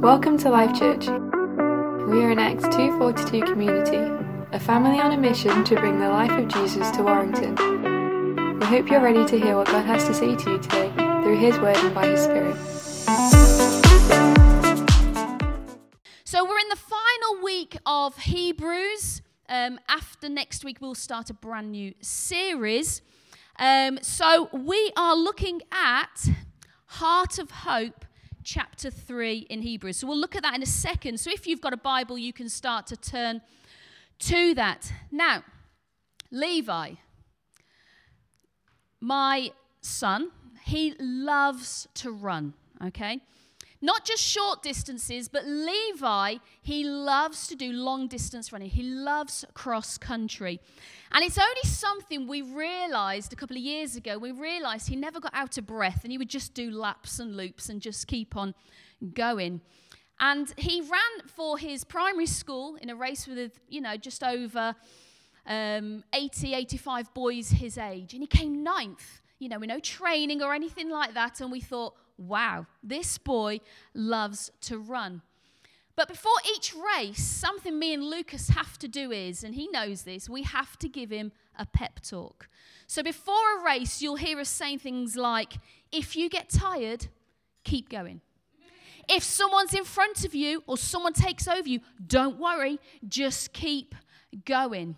Welcome to Life Church. We are an Acts 242 community, a family on a mission to bring the life of Jesus to Warrington. We hope you're ready to hear what God has to say to you today through His Word and by His Spirit. So we're in the final week of Hebrews. Um, after next week, we'll start a brand new series. Um, so we are looking at Heart of Hope chapter 3 in Hebrews. So we'll look at that in a second. So if you've got a Bible, you can start to turn to that. Now, Levi, my son, he loves to run, okay? Not just short distances, but Levi, he loves to do long distance running. He loves cross country. And it's only something we realized a couple of years ago. We realized he never got out of breath and he would just do laps and loops and just keep on going. And he ran for his primary school in a race with, you know, just over um, 80, 85 boys his age. And he came ninth, you know, with no training or anything like that. And we thought, wow, this boy loves to run. But before each race, something me and Lucas have to do is, and he knows this, we have to give him a pep talk. So before a race, you'll hear us saying things like, if you get tired, keep going. If someone's in front of you or someone takes over you, don't worry, just keep going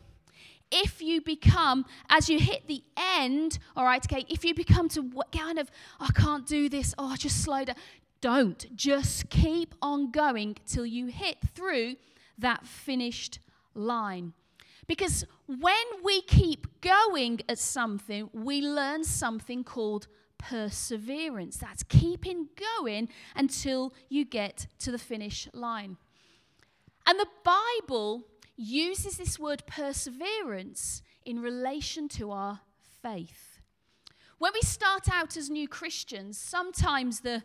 if you become, as you hit the end, all right, okay, if you become to what kind of, I can't do this, oh, just slow down. Don't. Just keep on going till you hit through that finished line. Because when we keep going at something, we learn something called perseverance. That's keeping going until you get to the finish line. And the Bible uses this word perseverance in relation to our faith. When we start out as new Christians, sometimes the,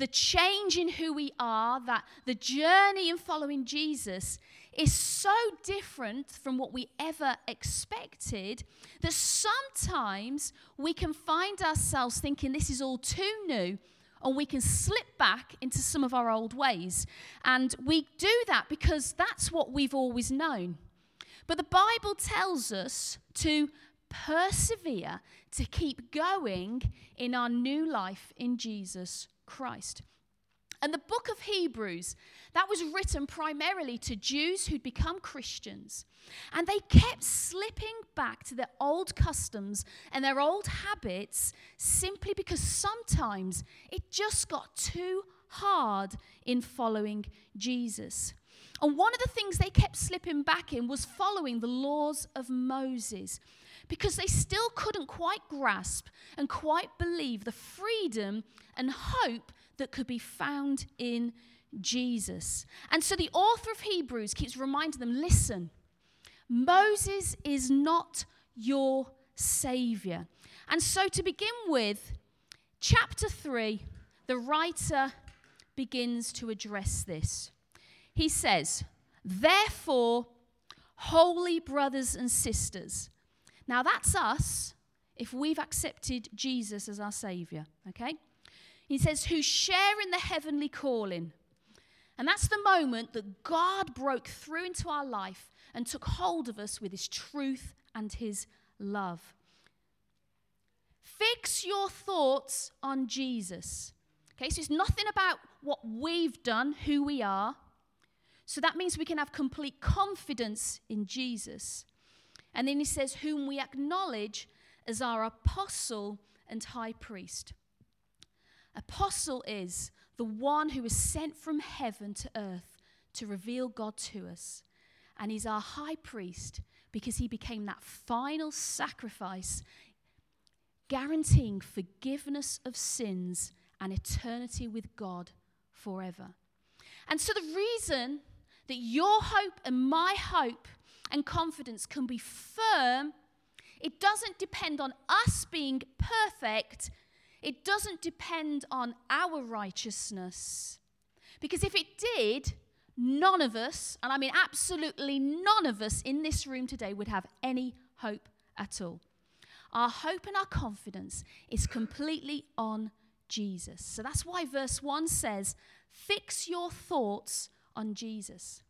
the change in who we are, that the journey in following Jesus is so different from what we ever expected that sometimes we can find ourselves thinking this is all too new and we can slip back into some of our old ways. And we do that because that's what we've always known. But the Bible tells us to persevere, to keep going in our new life in Jesus Christ. And the book of Hebrews, that was written primarily to Jews who'd become Christians. And they kept slipping back to their old customs and their old habits simply because sometimes it just got too hard in following Jesus. And one of the things they kept slipping back in was following the laws of Moses because they still couldn't quite grasp and quite believe the freedom and hope that could be found in Jesus. And so the author of Hebrews keeps reminding them listen, Moses is not your savior. And so to begin with, chapter 3, the writer begins to address this. He says, Therefore, holy brothers and sisters. Now that's us if we've accepted Jesus as our savior, okay? He says, who share in the heavenly calling. And that's the moment that God broke through into our life and took hold of us with his truth and his love. Fix your thoughts on Jesus. Okay, so it's nothing about what we've done, who we are. So that means we can have complete confidence in Jesus. And then he says, whom we acknowledge as our apostle and high priest. Apostle is the one who is sent from heaven to earth to reveal God to us. And he's our high priest because he became that final sacrifice, guaranteeing forgiveness of sins and eternity with God forever. And so, the reason that your hope and my hope and confidence can be firm, it doesn't depend on us being perfect it doesn't depend on our righteousness. Because if it did, none of us, and I mean absolutely none of us in this room today, would have any hope at all. Our hope and our confidence is completely on Jesus. So that's why verse 1 says, Fix your thoughts on Jesus.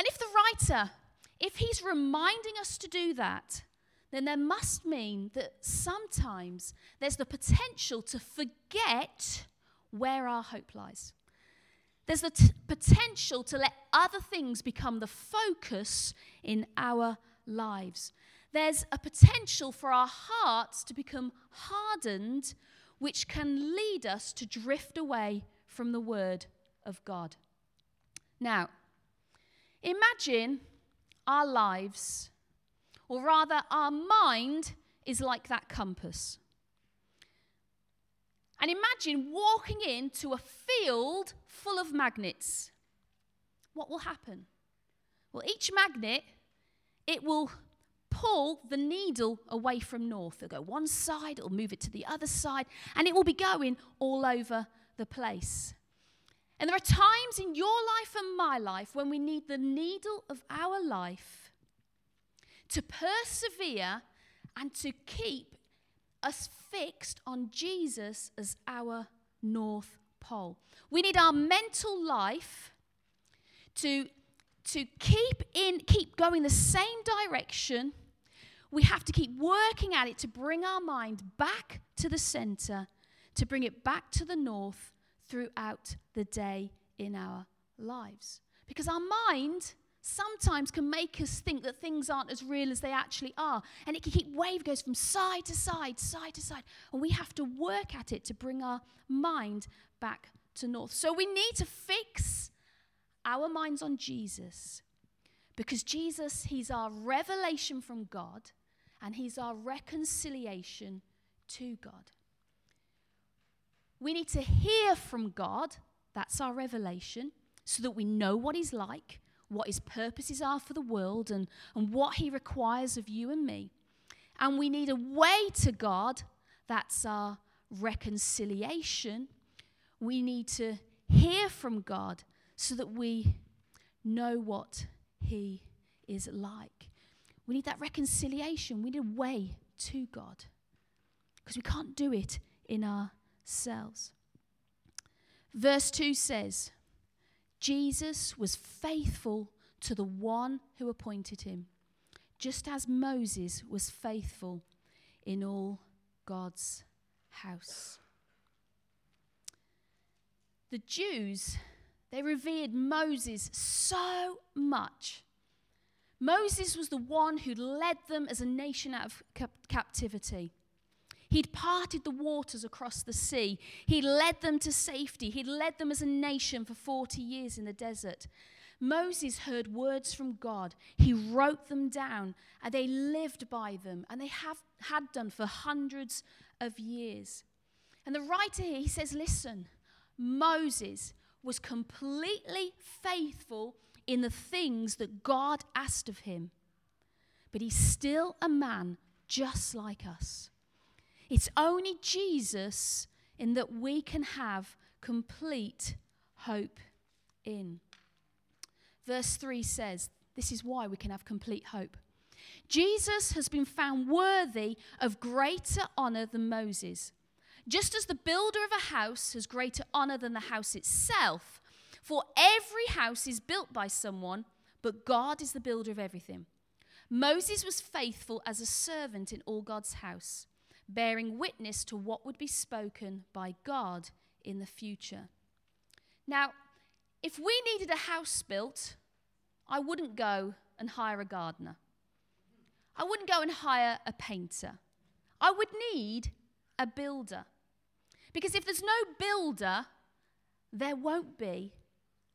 And if the writer, if he's reminding us to do that, then there must mean that sometimes there's the potential to forget where our hope lies. There's the t- potential to let other things become the focus in our lives. There's a potential for our hearts to become hardened, which can lead us to drift away from the Word of God. Now, imagine our lives, or rather, our mind is like that compass. And imagine walking into a field full of magnets. What will happen? Well, each magnet, it will pull the needle away from north. It'll go one side, it'll move it to the other side, and it will be going all over the place. And there are times in your life and my life when we need the needle of our life to persevere and to keep us fixed on Jesus as our North Pole. We need our mental life to, to keep in keep going the same direction. We have to keep working at it to bring our mind back to the center, to bring it back to the north throughout the day in our lives. Because our mind sometimes can make us think that things aren't as real as they actually are. And it can keep wave goes from side to side, side to side. And we have to work at it to bring our mind back to north. So we need to fix our minds on Jesus. Because Jesus, He's our revelation from God and He's our reconciliation to God. We need to hear from God, that's our revelation, so that we know what He's like what his purposes are for the world and, and what he requires of you and me. And we need a way to God that's our reconciliation. We need to hear from God so that we know what he is like. We need that reconciliation. We need a way to God because we can't do it in ourselves. Verse 2 says, Jesus was faithful to the one who appointed him, just as Moses was faithful in all God's house. The Jews, they revered Moses so much. Moses was the one who led them as a nation out of cap- captivity. He'd parted the waters across the sea. He led them to safety. He'd led them as a nation for 40 years in the desert. Moses heard words from God. He wrote them down, and they lived by them, and they have had done for hundreds of years. And the writer here, he says, Listen, Moses was completely faithful in the things that God asked of him, but he's still a man just like us. It's only Jesus in that we can have complete hope in. Verse 3 says, This is why we can have complete hope. Jesus has been found worthy of greater honor than Moses. Just as the builder of a house has greater honor than the house itself, for every house is built by someone, but God is the builder of everything. Moses was faithful as a servant in all God's house bearing witness to what would be spoken by God in the future. Now, if we needed a house built, I wouldn't go and hire a gardener. I wouldn't go and hire a painter. I would need a builder. Because if there's no builder, there won't be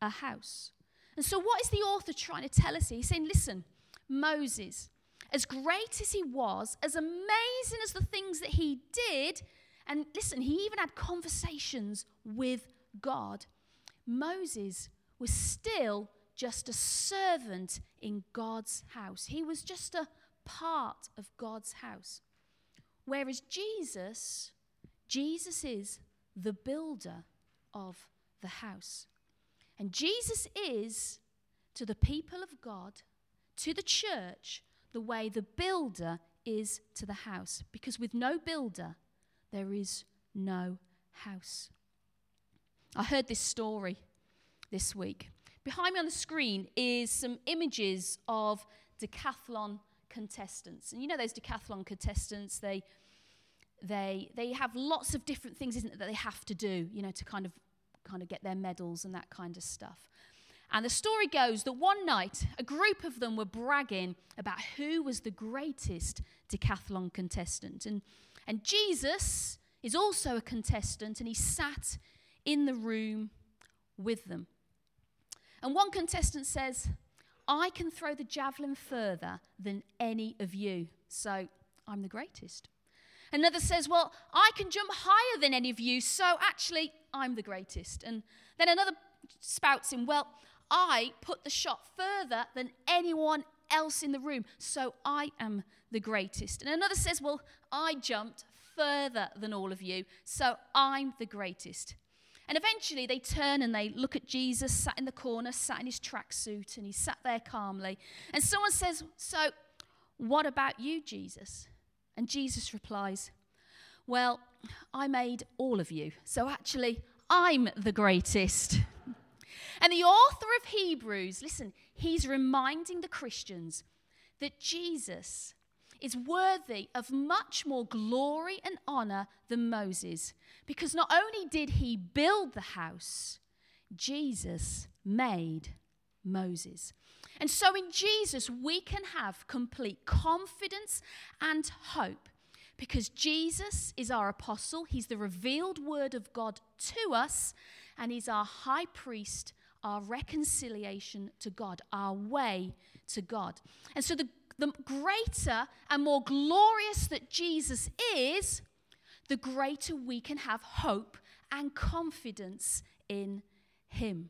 a house. And so, what is the author trying to tell us? He's saying, listen, Moses, as great as he was, as amazing as the things that he did, and listen, he even had conversations with God, Moses was still just a servant in God's house. He was just a part of God's house. Whereas Jesus, Jesus is the builder of the house. And Jesus is to the people of God, to the church, the way the builder is to the house. Because with no builder, there is no house. I heard this story this week. Behind me on the screen is some images of decathlon contestants. And you know those decathlon contestants, they they they have lots of different things isn't it that they have to do, you know, to kind of kind of get their medals and that kind of stuff. And the story goes that one night, a group of them were bragging about who was the greatest decathlon contestant. And, and Jesus is also a contestant, and he sat in the room with them. And one contestant says, I can throw the javelin further than any of you, so I'm the greatest. Another says, Well, I can jump higher than any of you, so actually, I'm the greatest. And then another spouts in, Well, I put the shot further than anyone else in the room, so I am the greatest. And another says, Well, I jumped further than all of you, so I'm the greatest. And eventually they turn and they look at Jesus sat in the corner, sat in his tracksuit, and he sat there calmly. And someone says, So, what about you, Jesus? And Jesus replies, Well, I made all of you, so actually, I'm the greatest. And the author of Hebrews, listen, he's reminding the Christians that Jesus is worthy of much more glory and honor than Moses. Because not only did he build the house, Jesus made Moses. And so in Jesus, we can have complete confidence and hope because Jesus is our apostle, he's the revealed word of God to us, and he's our high priest, our reconciliation to God, our way to God. And so the the greater and more glorious that Jesus is, the greater we can have hope and confidence in him.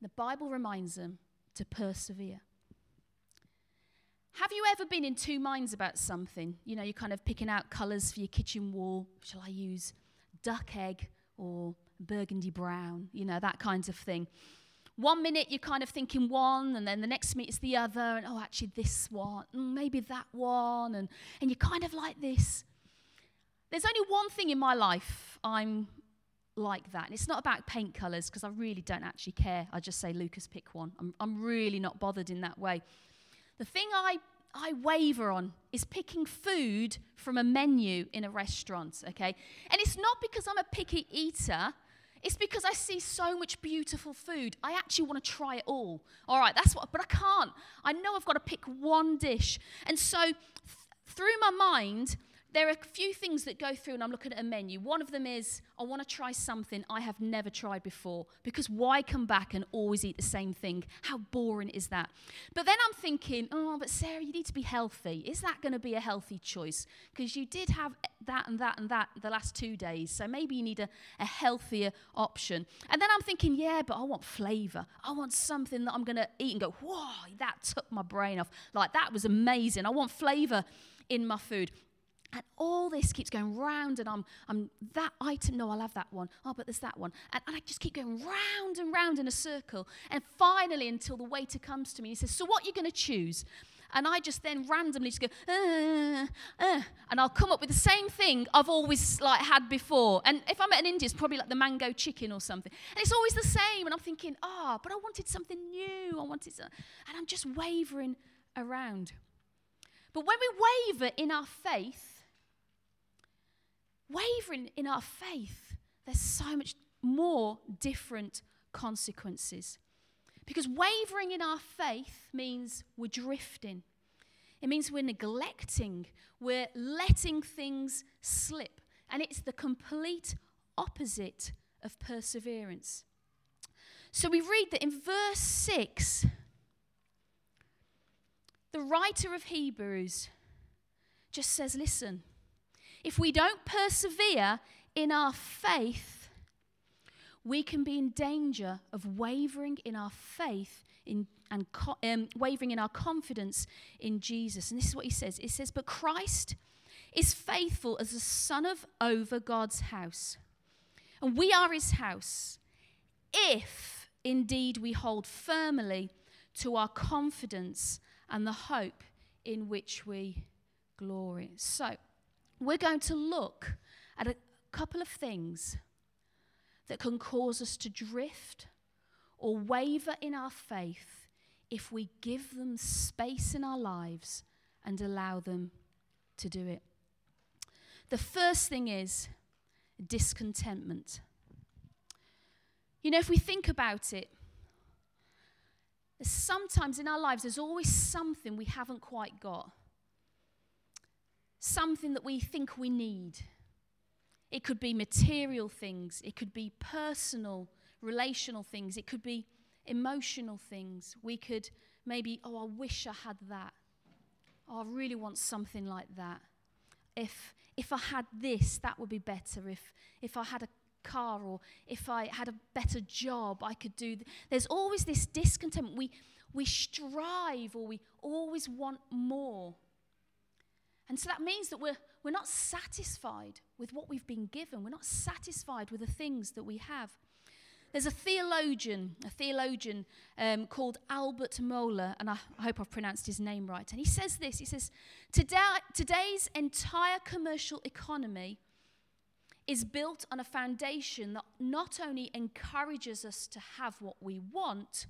The Bible reminds them to persevere. Have you ever been in two minds about something? You know, you're kind of picking out colours for your kitchen wall. Shall I use duck egg or burgundy brown? You know, that kind of thing one minute you're kind of thinking one, and then the next minute it's the other, and oh, actually, this one, mm, maybe that one, and, and you're kind of like this. There's only one thing in my life I'm like that. And it's not about paint colours, because I really don't actually care. I just say, Lucas, pick one. I'm, I'm really not bothered in that way. The thing I, I waver on is picking food from a menu in a restaurant, okay? And it's not because I'm a picky eater. It's because I see so much beautiful food. I actually want to try it all. All right, that's what, but I can't. I know I've got to pick one dish. And so, th- through my mind, there are a few things that go through and I'm looking at a menu. One of them is I want to try something I have never tried before because why come back and always eat the same thing? How boring is that? But then I'm thinking, oh, but Sarah, you need to be healthy. Is that going to be a healthy choice? Because you did have that and that and that the last two days, so maybe you need a, a healthier option. And then I'm thinking, yeah, but I want flavor. I want something that I'm going to eat and go, whoa, that took my brain off. Like, that was amazing. I want flavor in my food. And all this keeps going round, and I'm, I'm that item, no, I'll have that one. Oh, but there's that one. And, and I just keep going round and round in a circle. And finally, until the waiter comes to me, he says, So what are you going to choose? And I just then randomly just go, uh, uh, and I'll come up with the same thing I've always like had before. And if I'm at an Indian, it's probably like the mango chicken or something. And it's always the same. And I'm thinking, ah, oh, but I wanted something new. I wanted, some, and I'm just wavering around. But when we waver in our faith, wavering in our faith, there's so much more different consequences. Because wavering in our faith means we're drifting. It means we're neglecting, we're letting things slip. And it's the complete opposite of perseverance. So we read that in verse 6, the writer of Hebrews just says, Listen, if we don't persevere in our faith, we can be in danger of wavering in our faith in, and co- um, wavering in our confidence in Jesus. And this is what he says it says, But Christ is faithful as a son of over God's house. And we are his house if indeed we hold firmly to our confidence and the hope in which we glory. So, we're going to look at a couple of things that can cause us to drift or waver in our faith if we give them space in our lives and allow them to do it. The first thing is discontentment. You know, if we think about it, sometimes in our lives there's always something we haven't quite got, something that we think we need. It could be material things, it could be personal, relational things, it could be emotional things. We could maybe, oh, I wish I had that. Oh, I really want something like that. If, if I had this, that would be better. If, if I had a car or if I had a better job, I could do. Th- There's always this discontent. We, we strive or we always want more. And so that means that we're, we're not satisfied with what we've been given. We're not satisfied with the things that we have. There's a theologian, a theologian um, called Albert Mohler, and I, I hope I've pronounced his name right. And he says this: He says, Today, today's entire commercial economy is built on a foundation that not only encourages us to have what we want,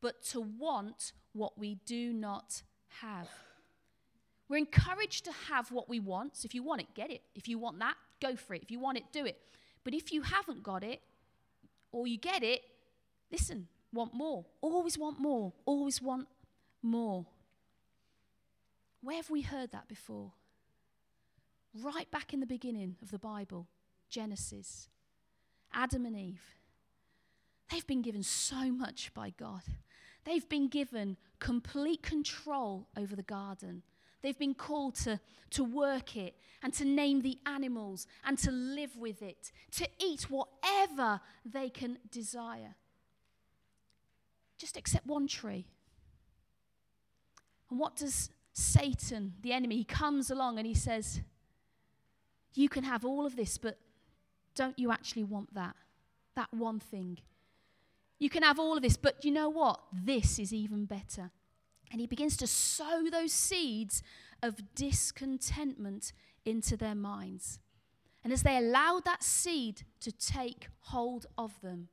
but to want what we do not have. We're encouraged to have what we want. So if you want it, get it. If you want that, go for it. If you want it, do it. But if you haven't got it, or you get it, listen, want more. Always want more. Always want more. Where have we heard that before? Right back in the beginning of the Bible, Genesis. Adam and Eve. They've been given so much by God. They've been given complete control over the garden. They've been called to, to work it and to name the animals and to live with it, to eat whatever they can desire. Just except one tree. And what does Satan, the enemy, he comes along and he says, You can have all of this, but don't you actually want that? That one thing. You can have all of this, but you know what? This is even better. And he begins to sow those seeds of discontentment into their minds. And as they allow that seed to take hold of them,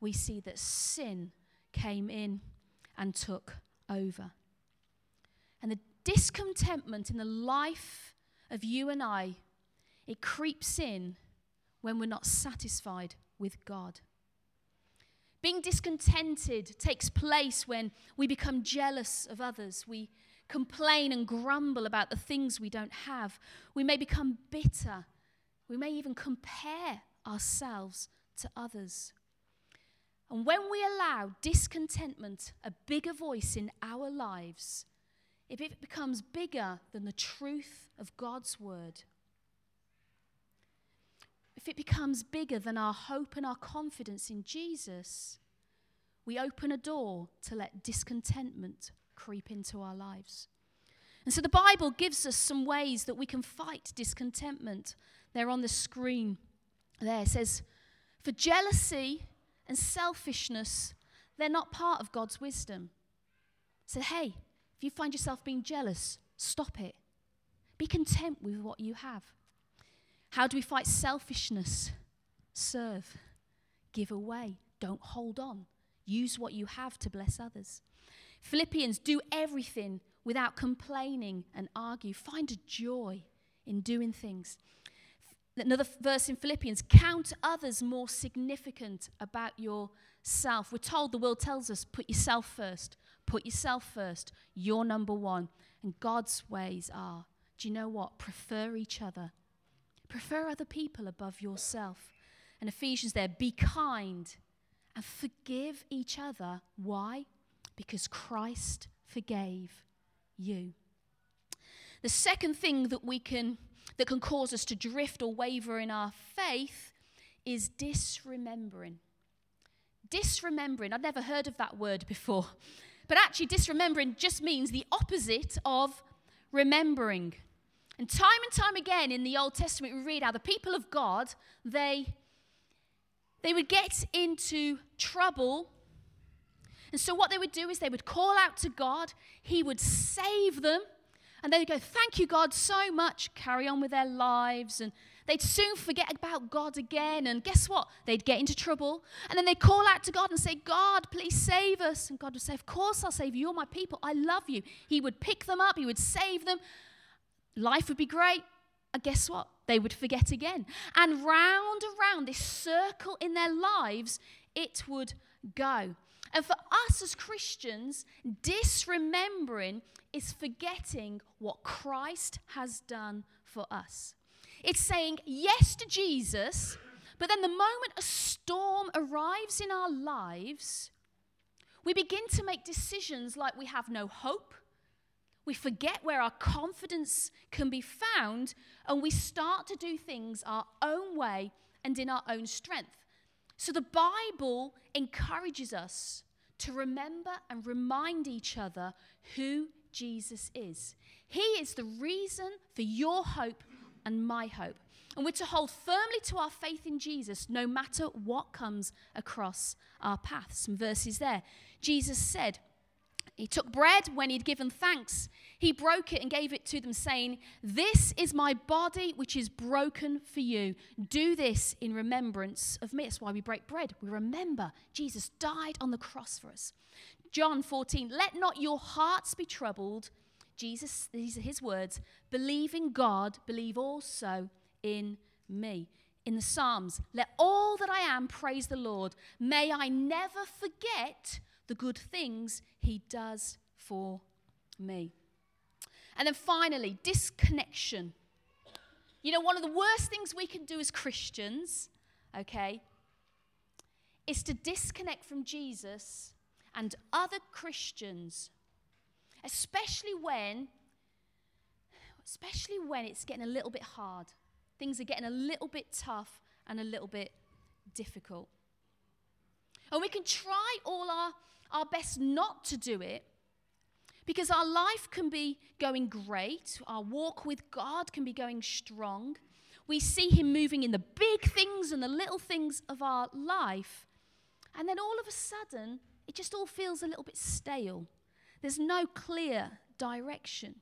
we see that sin came in and took over. And the discontentment in the life of you and I, it creeps in when we're not satisfied with God. Being discontented takes place when we become jealous of others. We complain and grumble about the things we don't have. We may become bitter. We may even compare ourselves to others. And when we allow discontentment a bigger voice in our lives, if it becomes bigger than the truth of God's word, if it becomes bigger than our hope and our confidence in Jesus, we open a door to let discontentment creep into our lives. And so the Bible gives us some ways that we can fight discontentment. They're on the screen there. It says, For jealousy and selfishness, they're not part of God's wisdom. So, hey, if you find yourself being jealous, stop it. Be content with what you have. How do we fight selfishness? Serve, give away, don't hold on. Use what you have to bless others. Philippians, do everything without complaining and argue. Find a joy in doing things. Another verse in Philippians count others more significant about yourself. We're told the world tells us put yourself first. Put yourself first. You're number one. And God's ways are do you know what? Prefer each other Prefer other people above yourself. And Ephesians there, be kind and forgive each other. Why? Because Christ forgave you. The second thing that we can that can cause us to drift or waver in our faith is disremembering. Disremembering. I'd never heard of that word before. But actually, disremembering just means the opposite of remembering. And time and time again in the Old Testament, we read how the people of God, they, they would get into trouble. And so what they would do is they would call out to God, He would save them, And they'd go, Thank you, God, so much, carry on with their lives. And they'd soon forget about God again. And guess what? They'd get into trouble. And then they'd call out to God and say, God, please save us. And God would say, Of course, I'll save you. You're my people. I love you. He would pick them up, He would save them. Life would be great. And guess what? They would forget again. And round and round this circle in their lives, it would go. And for us as Christians, disremembering is forgetting what Christ has done for us. It's saying yes to Jesus, but then the moment a storm arrives in our lives, we begin to make decisions like we have no hope. We forget where our confidence can be found, and we start to do things our own way and in our own strength. So the Bible encourages us to remember and remind each other who Jesus is. He is the reason for your hope and my hope. And we're to hold firmly to our faith in Jesus no matter what comes across our path. Some verses there. Jesus said, he took bread when he'd given thanks. He broke it and gave it to them, saying, This is my body, which is broken for you. Do this in remembrance of me. That's why we break bread. We remember Jesus died on the cross for us. John 14, let not your hearts be troubled. Jesus, these are his words. Believe in God, believe also in me. In the Psalms, let all that I am praise the Lord. May I never forget the good things he does for me. And then finally, disconnection. You know, one of the worst things we can do as Christians, okay, is to disconnect from Jesus and other Christians, especially when especially when it's getting a little bit hard. Things are getting a little bit tough and a little bit difficult. And we can try all our our best not to do it because our life can be going great, our walk with God can be going strong. We see Him moving in the big things and the little things of our life. And then all of a sudden, it just all feels a little bit stale. There's no clear direction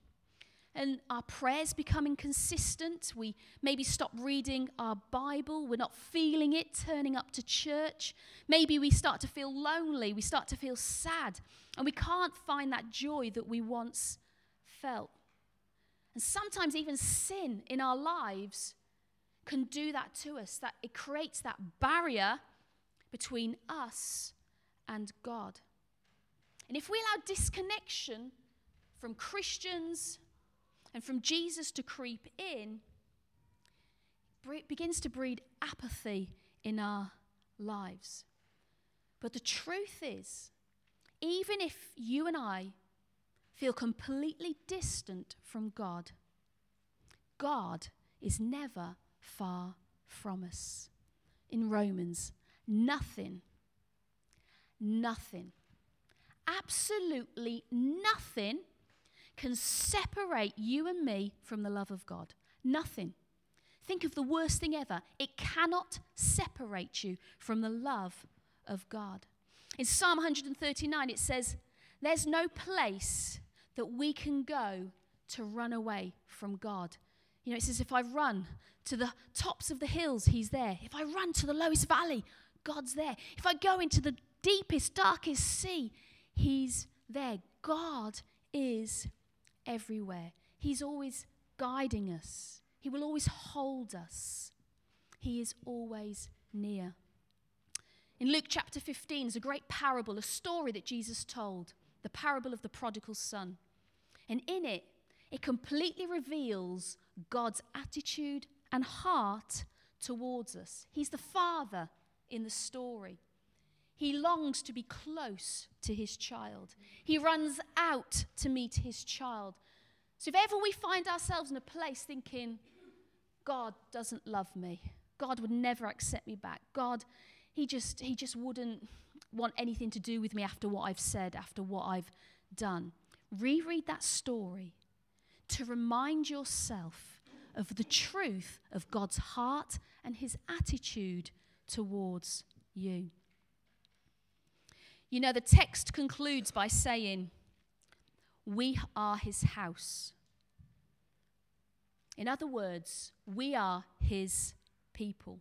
and our prayers become inconsistent. We maybe stop reading our Bible. We're not feeling it turning up to church. Maybe we start to feel lonely. We start to feel sad. And we can't find that joy that we once felt. And sometimes even sin in our lives can do that to us, that it creates that barrier between us and God. And if we allow disconnection from Christians, and from Jesus to creep in, begins to breed apathy in our lives. But the truth is, even if you and I feel completely distant from God, God is never far from us. In Romans, nothing, nothing, absolutely nothing can separate you and me from the love of God. Nothing. Think of the worst thing ever. It cannot separate you from the love of God. In Psalm 139, it says, There's no place that we can go to run away from God. You know, it says, If I run to the tops of the hills, He's there. If I run to the lowest valley, God's there. If I go into the deepest, darkest sea, He's there. God is everywhere. He's always guiding us, He will always hold us. He is always near. In Luke chapter 15 is a great parable, a story that Jesus told, the parable of the prodigal son. And in it, it completely reveals God's attitude and heart towards us. He's the father in the story. He longs to be close to his child. He runs out to meet his child. So if ever we find ourselves in a place thinking, God doesn't love me, God would never accept me back, God, he just, he just wouldn't want anything to do with me after what I've said, after what I've done. Reread that story to remind yourself of the truth of God's heart and his attitude towards you. You know, the text concludes by saying, We are his house. In other words, we are his people.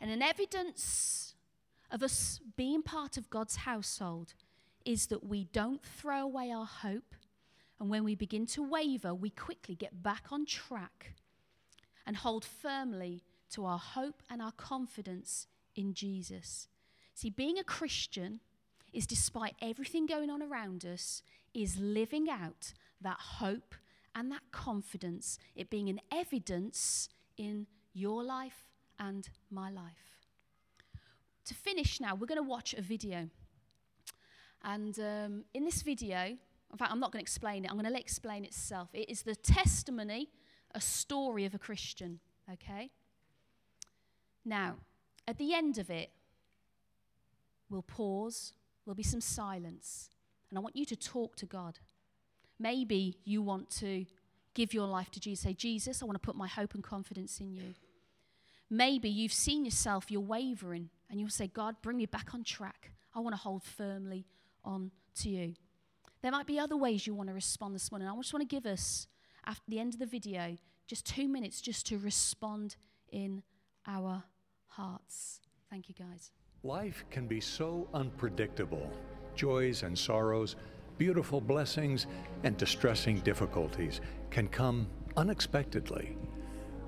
And an evidence of us being part of God's household is that we don't throw away our hope. And when we begin to waver, we quickly get back on track and hold firmly to our hope and our confidence in Jesus. See, being a Christian is, despite everything going on around us, is living out that hope and that confidence, it being an evidence in your life and my life. To finish now, we're going to watch a video. And um, in this video, in fact, I'm not going to explain it, I'm going to let it explain itself. It is the testimony, a story of a Christian, okay? Now, at the end of it, we'll pause, there'll be some silence, and I want you to talk to God. Maybe you want to give your life to Jesus. Say, Jesus, I want to put my hope and confidence in you. Maybe you've seen yourself, you're wavering, and you'll say, God, bring me back on track. I want to hold firmly on to you. There might be other ways you want to respond this morning. I just want to give us, after the end of the video, just two minutes just to respond in our hearts. Thank you, guys. Life can be so unpredictable joys and sorrows, beautiful blessings, and distressing difficulties can come unexpectedly.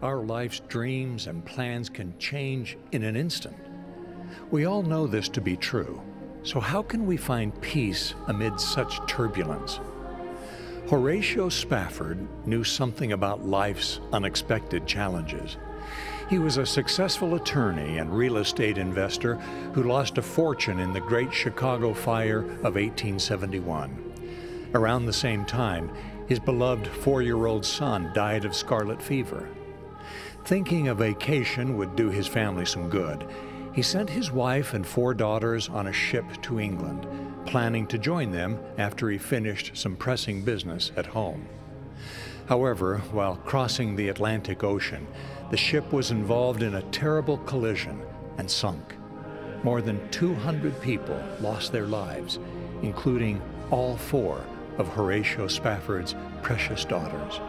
Our life's dreams and plans can change in an instant. We all know this to be true. So, how can we find peace amid such turbulence? Horatio Spafford knew something about life's unexpected challenges. He was a successful attorney and real estate investor who lost a fortune in the Great Chicago Fire of 1871. Around the same time, his beloved four year old son died of scarlet fever. Thinking a vacation would do his family some good, he sent his wife and four daughters on a ship to England, planning to join them after he finished some pressing business at home. However, while crossing the Atlantic Ocean, the ship was involved in a terrible collision and sunk. More than 200 people lost their lives, including all four of Horatio Spafford's precious daughters.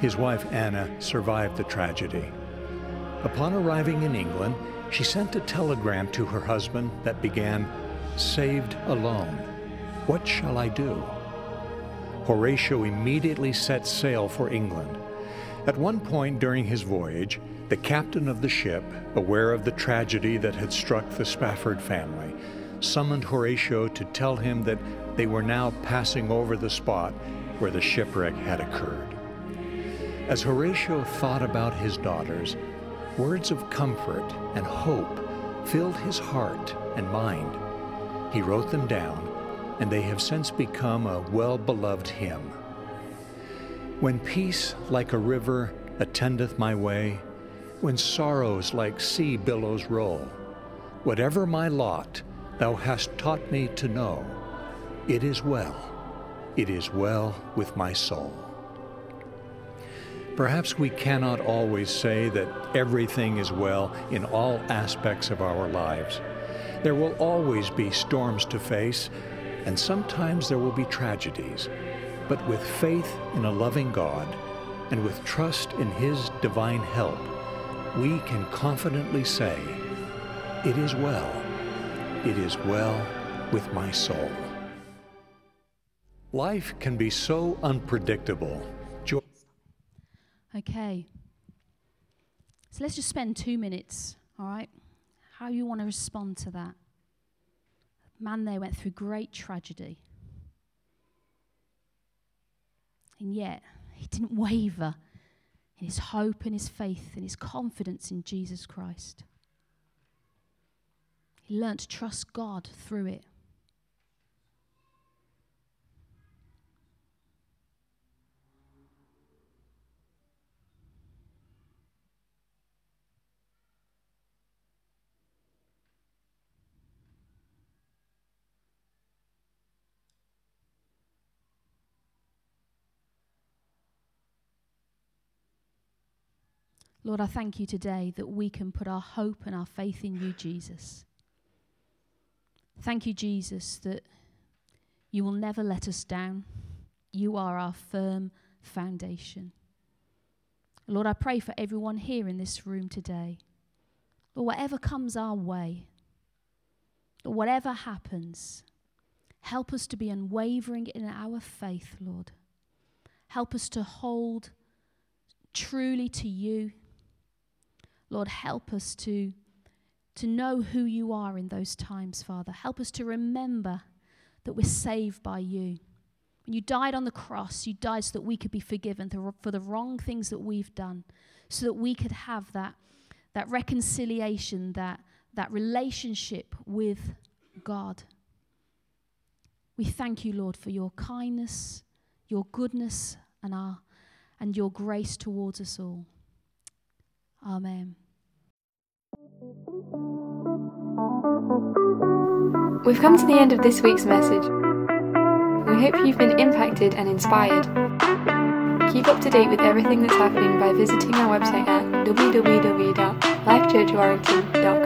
His wife Anna survived the tragedy. Upon arriving in England, she sent a telegram to her husband that began, Saved alone. What shall I do? Horatio immediately set sail for England. At one point during his voyage, the captain of the ship, aware of the tragedy that had struck the Spafford family, summoned Horatio to tell him that they were now passing over the spot where the shipwreck had occurred. As Horatio thought about his daughters, words of comfort and hope filled his heart and mind. He wrote them down, and they have since become a well beloved hymn. When peace like a river attendeth my way, when sorrows like sea billows roll, whatever my lot, thou hast taught me to know, it is well, it is well with my soul. Perhaps we cannot always say that everything is well in all aspects of our lives. There will always be storms to face, and sometimes there will be tragedies. But with faith in a loving God and with trust in His divine help, we can confidently say, It is well, it is well with my soul. Life can be so unpredictable. Jo- Okay. So let's just spend two minutes, all right? How you want to respond to that. Man, they went through great tragedy. And yet, he didn't waver in his hope and his faith and his confidence in Jesus Christ. He learned to trust God through it. Lord, I thank you today that we can put our hope and our faith in you, Jesus. Thank you, Jesus, that you will never let us down. You are our firm foundation. Lord, I pray for everyone here in this room today. Lord, whatever comes our way, Lord, whatever happens, help us to be unwavering in our faith, Lord. Help us to hold truly to you. Lord, help us to, to know who you are in those times, Father. Help us to remember that we're saved by you. When you died on the cross, you died so that we could be forgiven for the wrong things that we've done, so that we could have that, that reconciliation, that, that relationship with God. We thank you, Lord, for your kindness, your goodness, and, our, and your grace towards us all. Amen. We've come to the end of this week's message. We hope you've been impacted and inspired. Keep up to date with everything that's happening by visiting our website at www.lifechurchwarrington.com